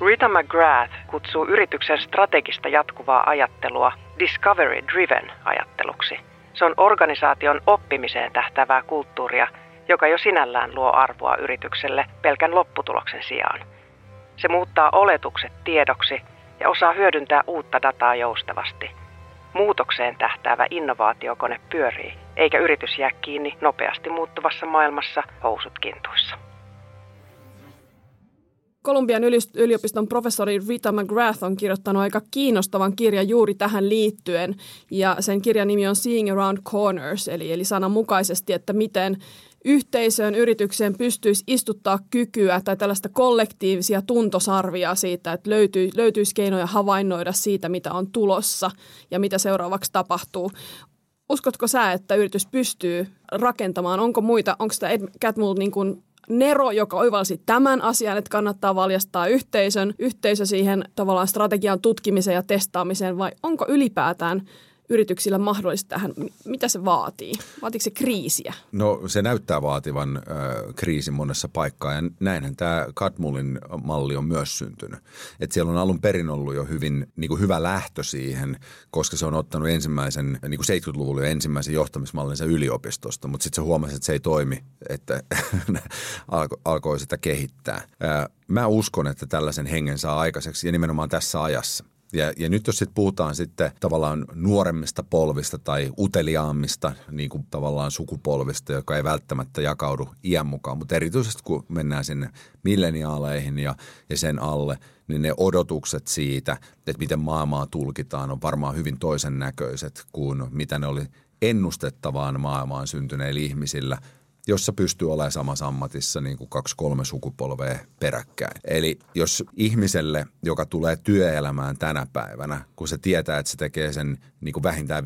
Rita McGrath kutsuu yrityksen strategista jatkuvaa ajattelua discovery-driven ajatteluksi. Se on organisaation oppimiseen tähtävää kulttuuria, joka jo sinällään luo arvoa yritykselle pelkän lopputuloksen sijaan. Se muuttaa oletukset tiedoksi – ja osaa hyödyntää uutta dataa joustavasti. Muutokseen tähtäävä innovaatiokone pyörii, eikä yritys jää kiinni nopeasti muuttuvassa maailmassa housut kintuissa. Kolumbian yliopiston professori Rita McGrath on kirjoittanut aika kiinnostavan kirjan juuri tähän liittyen. Ja sen kirjan nimi on Seeing Around Corners, eli, eli sananmukaisesti, että miten yhteisöön, yritykseen pystyisi istuttaa kykyä tai tällaista kollektiivisia tuntosarvia siitä, että löytyy, löytyisi keinoja havainnoida siitä, mitä on tulossa ja mitä seuraavaksi tapahtuu. Uskotko sä, että yritys pystyy rakentamaan? Onko muita, onko sitä Catmull niin kuin Nero, joka oivalsi tämän asian, että kannattaa valjastaa yhteisön, yhteisö siihen tavallaan strategian tutkimiseen ja testaamiseen, vai onko ylipäätään yrityksillä mahdollista tähän? Mitä se vaatii? Vaatiiko se kriisiä? No se näyttää vaativan äh, kriisin monessa paikkaa ja näinhän tämä Katmulin malli on myös syntynyt. Et siellä on alun perin ollut jo hyvin niin kuin hyvä lähtö siihen, koska se on ottanut ensimmäisen, niin kuin 70-luvulla jo ensimmäisen johtamismallinsa yliopistosta, mutta sitten se huomasi, että se ei toimi, että alko, alkoi sitä kehittää. Äh, mä uskon, että tällaisen hengen saa aikaiseksi ja nimenomaan tässä ajassa. Ja, ja nyt jos sitten puhutaan sitten tavallaan nuoremmista polvista tai uteliaammista niin kuin tavallaan sukupolvista, joka ei välttämättä jakaudu iän mukaan, mutta erityisesti kun mennään sinne milleniaaleihin ja, ja sen alle, niin ne odotukset siitä, että miten maailmaa tulkitaan, on varmaan hyvin toisen näköiset kuin mitä ne oli ennustettavaan maailmaan syntyneillä ihmisillä – jossa pystyy olemaan samassa ammatissa niin kuin kaksi-kolme sukupolvea peräkkäin. Eli jos ihmiselle, joka tulee työelämään tänä päivänä, kun se tietää, että se tekee sen niin kuin vähintään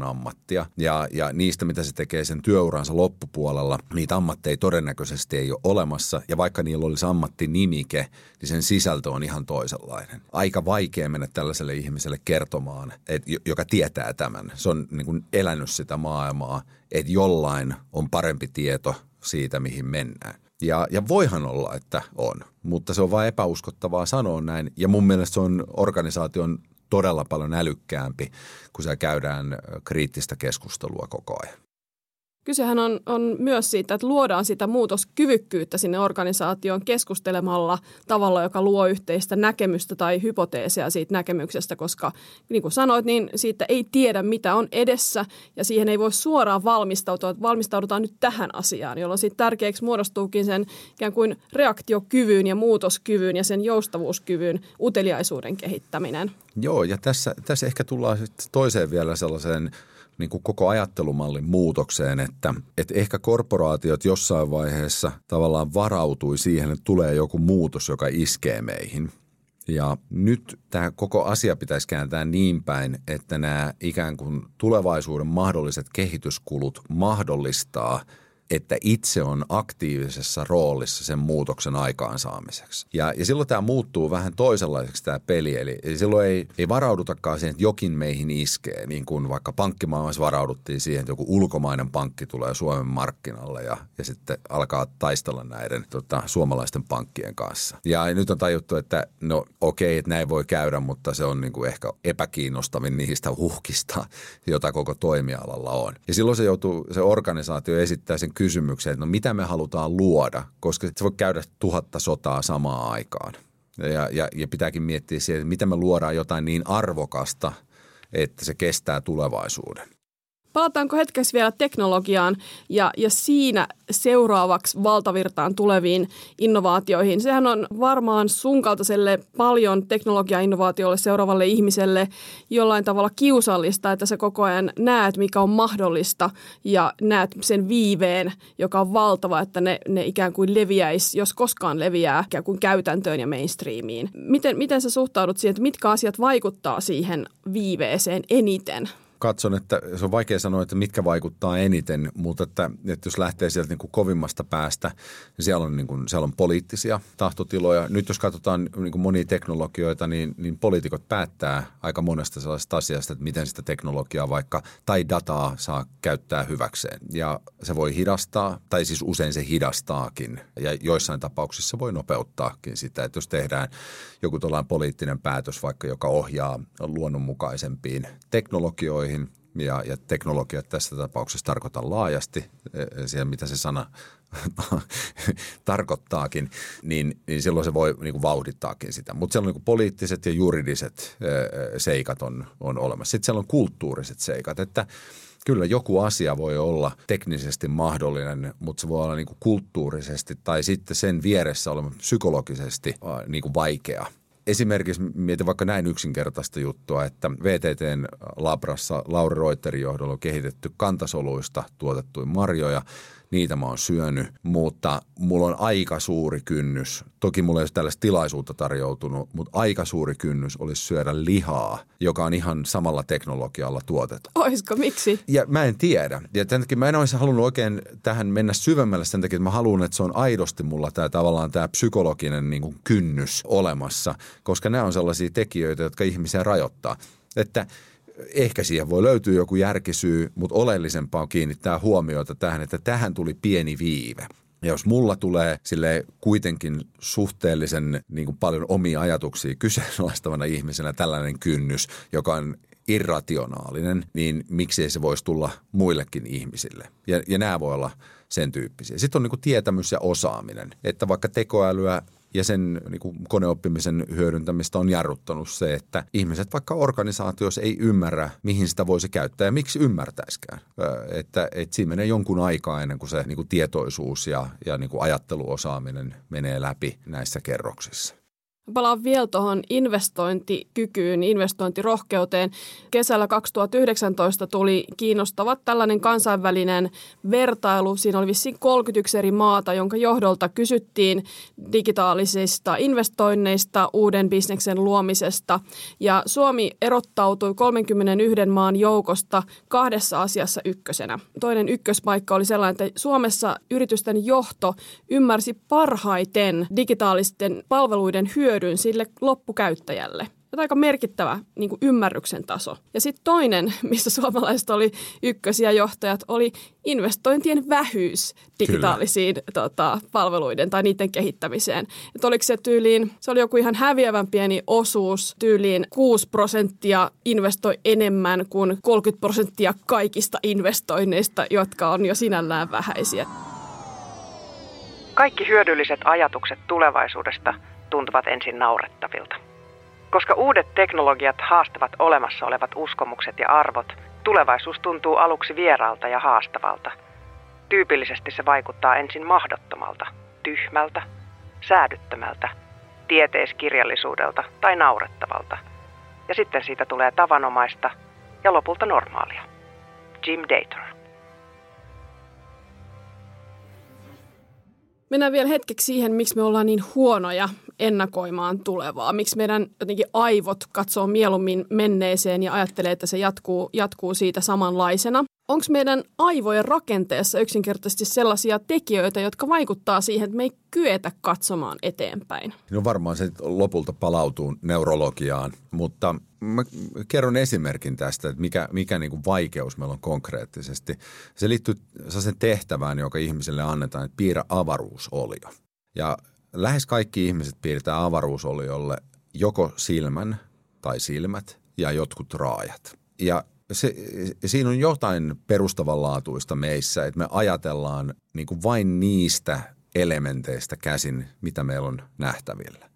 5-7 ammattia ja, ja niistä, mitä se tekee sen työuransa loppupuolella, niitä ammatteja todennäköisesti ei ole olemassa ja vaikka niillä olisi ammattinimike, niin sen sisältö on ihan toisenlainen. Aika vaikea mennä tällaiselle ihmiselle kertomaan, että, joka tietää tämän. Se on niin kuin elänyt sitä maailmaa että jollain on parempi tieto siitä, mihin mennään. Ja, ja voihan olla, että on, mutta se on vain epäuskottavaa sanoa näin. Ja mun mielestä se on organisaation todella paljon älykkäämpi, kun se käydään kriittistä keskustelua koko ajan. Kysehän on, on myös siitä, että luodaan sitä muutoskyvykkyyttä sinne organisaatioon keskustelemalla tavalla, joka luo yhteistä näkemystä tai hypoteesia siitä näkemyksestä, koska niin kuin sanoit, niin siitä ei tiedä, mitä on edessä ja siihen ei voi suoraan valmistautua, että valmistaudutaan nyt tähän asiaan, jolloin siitä tärkeäksi muodostuukin sen ikään kuin reaktiokyvyn ja muutoskyvyn ja sen joustavuuskyvyn uteliaisuuden kehittäminen. Joo, ja tässä, tässä ehkä tullaan sitten toiseen vielä sellaiseen – niin kuin koko ajattelumallin muutokseen, että, että ehkä korporaatiot jossain vaiheessa tavallaan varautui siihen, että tulee joku muutos, joka iskee meihin. Ja nyt tämä koko asia pitäisi kääntää niin päin, että nämä ikään kuin tulevaisuuden mahdolliset kehityskulut mahdollistaa – että itse on aktiivisessa roolissa sen muutoksen aikaansaamiseksi. Ja, ja silloin tämä muuttuu vähän toisenlaiseksi tämä peli. Eli, eli silloin ei, ei varaudutakaan siihen, että jokin meihin iskee, niin kuin vaikka pankkimaailmassa varauduttiin siihen, että joku ulkomainen pankki tulee Suomen markkinalle ja, ja sitten alkaa taistella näiden tota, suomalaisten pankkien kanssa. Ja nyt on tajuttu, että no okei, että näin voi käydä, mutta se on niin kuin ehkä epäkiinnostavin niistä uhkista, jota koko toimialalla on. Ja silloin se joutuu, se organisaatio esittää sen kysymykseen, että no mitä me halutaan luoda, koska se voi käydä tuhatta sotaa samaan aikaan. Ja, ja, ja pitääkin miettiä siihen, että miten me luodaan jotain niin arvokasta, että se kestää tulevaisuuden. Palataanko hetkeksi vielä teknologiaan ja, ja siinä seuraavaksi valtavirtaan tuleviin innovaatioihin. Sehän on varmaan sun kaltaiselle paljon teknologia-innovaatiolle seuraavalle ihmiselle jollain tavalla kiusallista, että sä koko ajan näet, mikä on mahdollista ja näet sen viiveen, joka on valtava, että ne, ne ikään kuin leviäisi, jos koskaan leviää ikään kuin käytäntöön ja mainstreamiin. Miten, miten sä suhtaudut siihen, että mitkä asiat vaikuttaa siihen viiveeseen eniten? Katson, että se on vaikea sanoa, että mitkä vaikuttaa eniten, mutta että, että jos lähtee sieltä niin kuin kovimmasta päästä, niin siellä on, niin kuin, siellä on poliittisia tahtotiloja. Nyt jos katsotaan niin kuin monia teknologioita, niin, niin poliitikot päättää aika monesta sellaisesta asiasta, että miten sitä teknologiaa vaikka tai dataa saa käyttää hyväkseen. Ja se voi hidastaa, tai siis usein se hidastaakin, ja joissain tapauksissa voi nopeuttaakin sitä, että jos tehdään joku tällainen poliittinen päätös vaikka, joka ohjaa luonnonmukaisempiin teknologioihin, ja, ja teknologiat tässä tapauksessa tarkoitan laajasti e, e, siihen, mitä se sana tarkoittaakin, niin, niin silloin se voi niin kuin vauhdittaakin sitä. Mutta siellä on niin poliittiset ja juridiset e, seikat on, on olemassa. Sitten siellä on kulttuuriset seikat, että kyllä joku asia voi olla teknisesti mahdollinen, mutta se voi olla niin kuin kulttuurisesti tai sitten sen vieressä olema psykologisesti niin kuin vaikea – esimerkiksi mietin vaikka näin yksinkertaista juttua, että VTTn labrassa Lauri Reuterin johdolla on kehitetty kantasoluista tuotettuja marjoja. Niitä mä oon syönyt, mutta mulla on aika suuri kynnys. Toki mulla ei ole tällaista tilaisuutta tarjoutunut, mutta aika suuri kynnys olisi syödä lihaa, joka on ihan samalla teknologialla tuotettu. Oisko, miksi? Ja mä en tiedä. Ja tämän takia mä en olisi halunnut oikein tähän mennä syvemmälle sen takia, että mä haluan, että se on aidosti mulla tämä tavallaan tämä psykologinen niin kuin kynnys olemassa, koska nämä on sellaisia tekijöitä, jotka ihmisiä rajoittaa. Että ehkä siihen voi löytyä joku järkisyy, mutta oleellisempaa on kiinnittää huomiota tähän, että tähän tuli pieni viive. Ja jos mulla tulee sille kuitenkin suhteellisen niin kuin paljon omia ajatuksia kyseenalaistavana ihmisenä tällainen kynnys, joka on irrationaalinen, niin miksi se voisi tulla muillekin ihmisille? Ja, ja nämä voi olla sen tyyppisiä. Sitten on niin kuin tietämys ja osaaminen, että vaikka tekoälyä ja sen niin kuin koneoppimisen hyödyntämistä on jarruttanut se, että ihmiset vaikka organisaatioissa ei ymmärrä, mihin sitä voisi käyttää ja miksi ymmärtäisikään. Että, että siinä menee jonkun aikaa ennen kuin se niin kuin tietoisuus ja, ja niin kuin ajatteluosaaminen menee läpi näissä kerroksissa. Palaan vielä tuohon investointikykyyn, investointirohkeuteen. Kesällä 2019 tuli kiinnostava tällainen kansainvälinen vertailu. Siinä oli vissiin 31 eri maata, jonka johdolta kysyttiin digitaalisista investoinneista, uuden bisneksen luomisesta. Ja Suomi erottautui 31 maan joukosta kahdessa asiassa ykkösenä. Toinen ykköspaikka oli sellainen, että Suomessa yritysten johto ymmärsi parhaiten digitaalisten palveluiden hyödyn hyödyn sille loppukäyttäjälle. Ja aika merkittävä niin kuin ymmärryksen taso. Ja sitten toinen, missä suomalaiset oli ykkösiä johtajat, oli investointien vähyys digitaalisiin tota, palveluiden tai niiden kehittämiseen. Että oliko se tyyliin, se oli joku ihan häviävän pieni osuus, tyyliin 6 prosenttia investoi enemmän kuin 30 prosenttia kaikista investoinneista, jotka on jo sinällään vähäisiä. Kaikki hyödylliset ajatukset tulevaisuudesta – tuntuvat ensin naurettavilta. Koska uudet teknologiat haastavat olemassa olevat uskomukset ja arvot, tulevaisuus tuntuu aluksi vieraalta ja haastavalta. Tyypillisesti se vaikuttaa ensin mahdottomalta, tyhmältä, säädyttömältä, tieteiskirjallisuudelta tai naurettavalta. Ja sitten siitä tulee tavanomaista ja lopulta normaalia. Jim Dator. Mennään vielä hetkeksi siihen, miksi me ollaan niin huonoja ennakoimaan tulevaa. Miksi meidän jotenkin aivot katsoo mieluummin menneeseen ja ajattelee, että se jatkuu, jatkuu siitä samanlaisena. Onko meidän aivojen rakenteessa yksinkertaisesti sellaisia tekijöitä, jotka vaikuttaa siihen, että me ei kyetä katsomaan eteenpäin? No varmaan se lopulta palautuu neurologiaan, mutta mä kerron esimerkin tästä, että mikä, mikä niin kuin vaikeus meillä on konkreettisesti. Se liittyy sen tehtävään, joka ihmiselle annetaan, että piirrä avaruusolio. Ja lähes kaikki ihmiset piirtää avaruusoliolle joko silmän tai silmät ja jotkut raajat. Ja se, siinä on jotain perustavanlaatuista meissä, että me ajatellaan niin kuin vain niistä elementeistä käsin, mitä meillä on nähtävillä.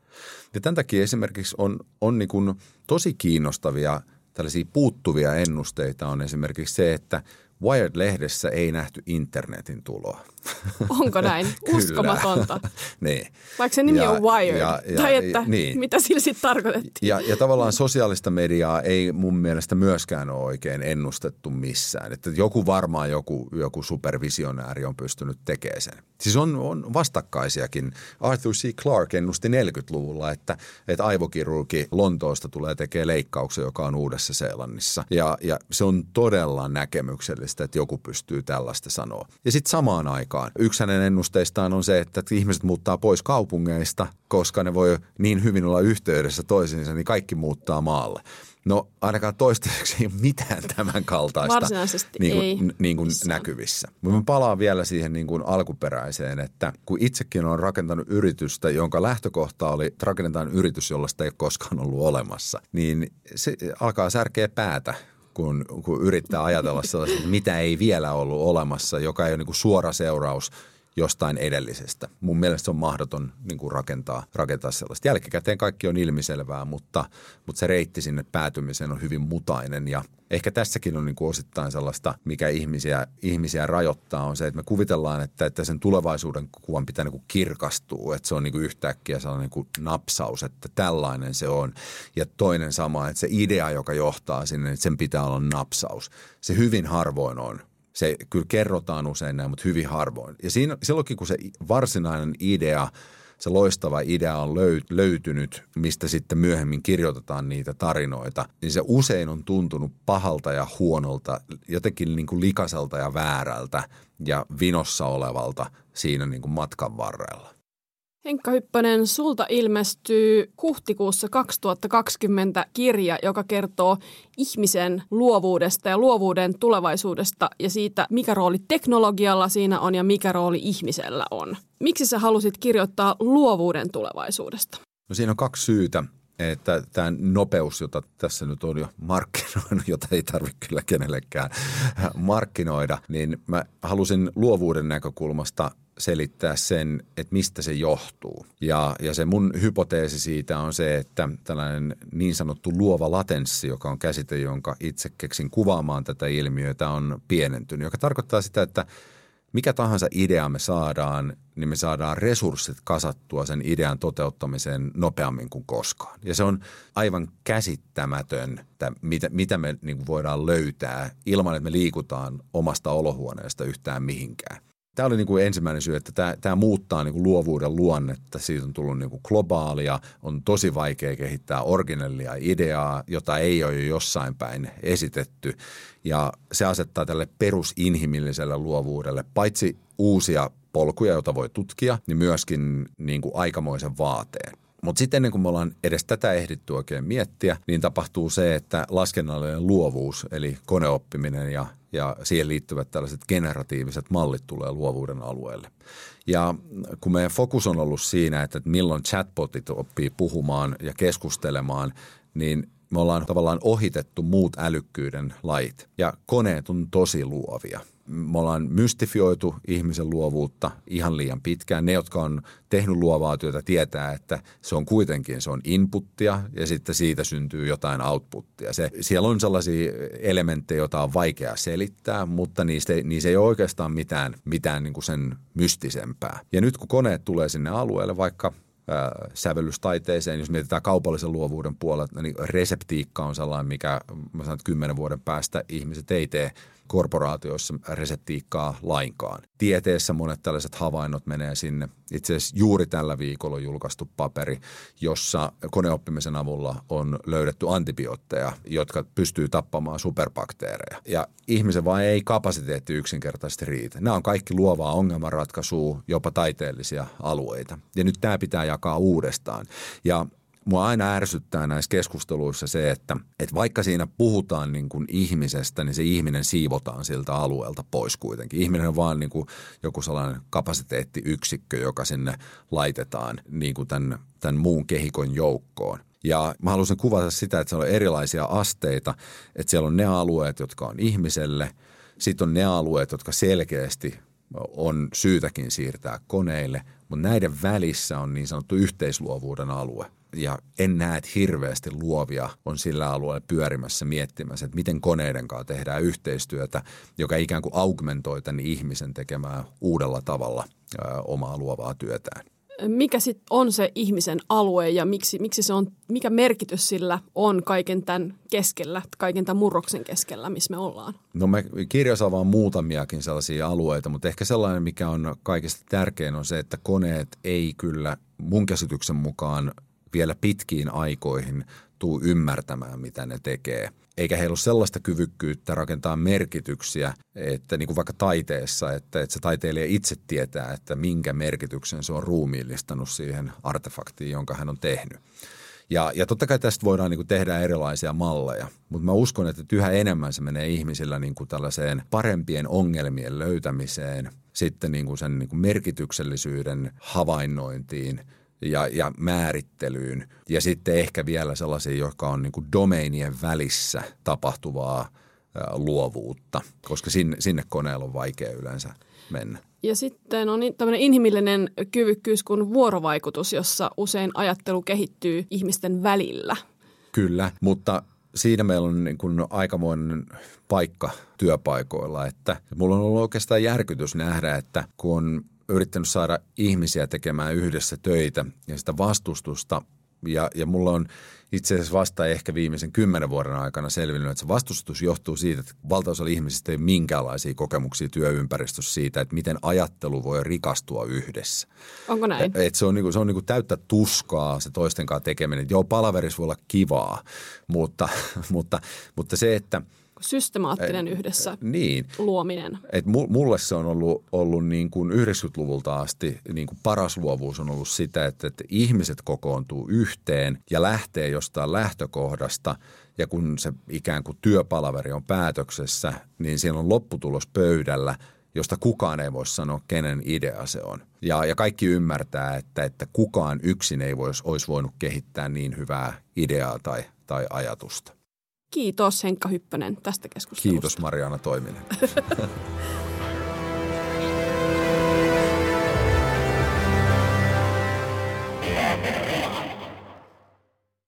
Ja tämän takia esimerkiksi on, on niin kuin tosi kiinnostavia tällaisia puuttuvia ennusteita on esimerkiksi se, että – Wired-lehdessä ei nähty internetin tuloa. Onko näin? Uskomatonta. niin. Vaikka se nimi ja, on Wired. Ja, ja, tai että niin. mitä sillä sitten tarkoitettiin. Ja, ja tavallaan sosiaalista mediaa ei mun mielestä myöskään ole oikein ennustettu missään. Että joku varmaan joku, joku supervisionääri on pystynyt tekemään sen. Siis on, on vastakkaisiakin. Arthur C. Clarke ennusti 40-luvulla, että, että aivokirurgi Lontoosta tulee tekemään leikkauksen, joka on Uudessa Seelannissa. Ja, ja se on todella näkemyksellistä, että joku pystyy tällaista sanoa. Ja sitten samaan aikaan yksi hänen ennusteistaan on se, että ihmiset muuttaa pois kaupungeista, koska ne voi niin hyvin olla yhteydessä toisiinsa, niin kaikki muuttaa maalle. No ainakaan toistaiseksi ei ole mitään tämän kaltaista niin kuin, ei. Niin kuin näkyvissä. Mutta mä palaan vielä siihen niin kuin alkuperäiseen, että kun itsekin olen rakentanut yritystä, jonka lähtökohta oli, että rakennetaan yritys, jolla sitä ei ole koskaan ollut olemassa, niin se alkaa särkeä päätä kun, kun yrittää ajatella sellaista, mitä ei vielä ollut olemassa, joka ei ole niin kuin suora seuraus jostain edellisestä. Mun mielestä se on mahdoton niin kuin rakentaa, rakentaa sellaista. Jälkikäteen kaikki on ilmiselvää, mutta, mutta se reitti sinne päätymiseen on hyvin mutainen ja ehkä tässäkin on niin kuin osittain sellaista, mikä ihmisiä, ihmisiä rajoittaa, on se, että me kuvitellaan, että, että sen tulevaisuuden kuvan pitää niin kuin kirkastua, että se on niin kuin yhtäkkiä sellainen niin kuin napsaus, että tällainen se on. Ja toinen sama, että se idea, joka johtaa sinne, että sen pitää olla napsaus. Se hyvin harvoin on Se kyllä kerrotaan usein näin, mutta hyvin harvoin. Ja siinä, silloinkin, kun se varsinainen idea, se loistava idea on löytynyt, mistä sitten myöhemmin kirjoitetaan niitä tarinoita, niin se usein on tuntunut pahalta ja huonolta, jotenkin niin kuin likaselta ja väärältä ja vinossa olevalta siinä niin kuin matkan varrella. Henkka Hyppönen, sulta ilmestyy huhtikuussa 2020 kirja, joka kertoo ihmisen luovuudesta ja luovuuden tulevaisuudesta ja siitä, mikä rooli teknologialla siinä on ja mikä rooli ihmisellä on. Miksi sä halusit kirjoittaa luovuuden tulevaisuudesta? No siinä on kaksi syytä että tämä nopeus, jota tässä nyt on jo markkinoinut, jota ei tarvitse kyllä kenellekään markkinoida, niin mä halusin luovuuden näkökulmasta selittää sen, että mistä se johtuu. Ja, ja se mun hypoteesi siitä on se, että tällainen niin sanottu luova latenssi, joka on käsite, jonka itse keksin kuvaamaan tätä ilmiötä, on pienentynyt, joka tarkoittaa sitä, että mikä tahansa idea me saadaan, niin me saadaan resurssit kasattua sen idean toteuttamiseen nopeammin kuin koskaan. Ja se on aivan käsittämätön, että mitä, mitä me niin voidaan löytää ilman, että me liikutaan omasta olohuoneesta yhtään mihinkään. Tämä oli niin kuin ensimmäinen syy, että tämä, tämä muuttaa niin kuin luovuuden luonnetta. Siitä on tullut niin kuin globaalia, on tosi vaikea kehittää originellia ideaa, jota ei ole jo jossain päin esitetty. Ja se asettaa tälle perusinhimilliselle luovuudelle paitsi uusia polkuja, joita voi tutkia, niin myöskin niin kuin aikamoisen vaateen. Mutta sitten ennen kuin me ollaan edes tätä ehditty oikein miettiä, niin tapahtuu se, että laskennallinen luovuus, eli koneoppiminen ja, ja siihen liittyvät tällaiset generatiiviset mallit tulee luovuuden alueelle. Ja kun meidän fokus on ollut siinä, että milloin chatbotit oppii puhumaan ja keskustelemaan, niin me ollaan tavallaan ohitettu muut älykkyyden lait. Ja koneet on tosi luovia – me ollaan mystifioitu ihmisen luovuutta ihan liian pitkään. Ne, jotka on tehnyt luovaa työtä, tietää, että se on kuitenkin se on inputtia ja sitten siitä syntyy jotain outputtia. Se, siellä on sellaisia elementtejä, joita on vaikea selittää, mutta niistä, niissä ei ole oikeastaan mitään, mitään niin kuin sen mystisempää. Ja nyt kun koneet tulee sinne alueelle, vaikka sävellystaiteeseen, jos mietitään kaupallisen luovuuden puolella, niin reseptiikka on sellainen, mikä mä sanon, että kymmenen vuoden päästä ihmiset ei tee korporaatioissa reseptiikkaa lainkaan. Tieteessä monet tällaiset havainnot menee sinne. Itse asiassa juuri tällä viikolla julkaistu paperi, jossa koneoppimisen avulla on löydetty antibiootteja, jotka pystyy tappamaan superbakteereja. Ja ihmisen vain ei kapasiteetti yksinkertaisesti riitä. Nämä on kaikki luovaa ongelmanratkaisua, jopa taiteellisia alueita. Ja nyt tämä pitää jakaa uudestaan. Ja mua aina ärsyttää näissä keskusteluissa se, että, että vaikka siinä puhutaan niin kuin ihmisestä, niin se ihminen siivotaan siltä alueelta pois kuitenkin. Ihminen on vaan niin kuin joku sellainen kapasiteettiyksikkö, joka sinne laitetaan niin kuin tämän, tämän muun kehikon joukkoon. Ja mä haluaisin kuvata sitä, että siellä on erilaisia asteita, että siellä on ne alueet, jotka on ihmiselle, sitten on ne alueet, jotka selkeästi on syytäkin siirtää koneille, mutta näiden välissä on niin sanottu yhteisluovuuden alue ja en näe, että hirveästi luovia on sillä alueella pyörimässä miettimässä, että miten koneiden kanssa tehdään yhteistyötä, joka ikään kuin augmentoi tämän ihmisen tekemään uudella tavalla ö, omaa luovaa työtään. Mikä sitten on se ihmisen alue ja miksi, miksi se on, mikä merkitys sillä on kaiken tämän keskellä, kaiken tämän murroksen keskellä, missä me ollaan? No me kirjassa vaan muutamiakin sellaisia alueita, mutta ehkä sellainen, mikä on kaikista tärkein on se, että koneet ei kyllä mun käsityksen mukaan vielä pitkiin aikoihin tuu ymmärtämään, mitä ne tekee. Eikä heillä ole sellaista kyvykkyyttä rakentaa merkityksiä, että niin kuin vaikka taiteessa, että, että se taiteilija itse tietää, että minkä merkityksen se on ruumiillistanut siihen artefaktiin, jonka hän on tehnyt. Ja, ja totta kai tästä voidaan niin kuin tehdä erilaisia malleja, mutta mä uskon, että yhä enemmän se menee ihmisillä niin kuin tällaiseen parempien ongelmien löytämiseen, sitten niin kuin sen niin kuin merkityksellisyyden havainnointiin – ja, ja määrittelyyn. Ja sitten ehkä vielä sellaisia, jotka on niin kuin domeinien välissä tapahtuvaa luovuutta, koska sinne, sinne koneella on vaikea yleensä mennä. Ja sitten on tämmöinen inhimillinen kyvykkyys kuin vuorovaikutus, jossa usein ajattelu kehittyy ihmisten välillä. Kyllä, mutta siinä meillä on niin kuin aikamoinen paikka työpaikoilla, että mulla on ollut oikeastaan järkytys nähdä, että kun on yrittänyt saada ihmisiä tekemään yhdessä töitä ja sitä vastustusta Ja, ja mulla on itse asiassa vasta ehkä viimeisen kymmenen vuoden aikana selvinnyt, että se vastustus johtuu siitä, että valtaosa ihmisistä ei ole minkäänlaisia kokemuksia työympäristössä siitä, että miten ajattelu voi rikastua yhdessä. Onko näin? Et se on, niinku, se on niinku täyttä tuskaa se toisten kanssa tekeminen. Joo, palaverissa voi olla kivaa, mutta, mutta, mutta se, että – systemaattinen yhdessä niin. luominen. Et mulle se on ollut, ollut niin kuin 90-luvulta asti niin kuin paras luovuus on ollut sitä, että, että ihmiset kokoontuu yhteen ja lähtee jostain lähtökohdasta ja kun se ikään kuin työpalaveri on päätöksessä, niin siellä on lopputulos pöydällä, josta kukaan ei voi sanoa, kenen idea se on. Ja, ja kaikki ymmärtää, että, että kukaan yksin ei vois, olisi voinut kehittää niin hyvää ideaa tai, tai ajatusta. Kiitos Henkka Hyppönen tästä keskustelusta. Kiitos Mariana Toiminen.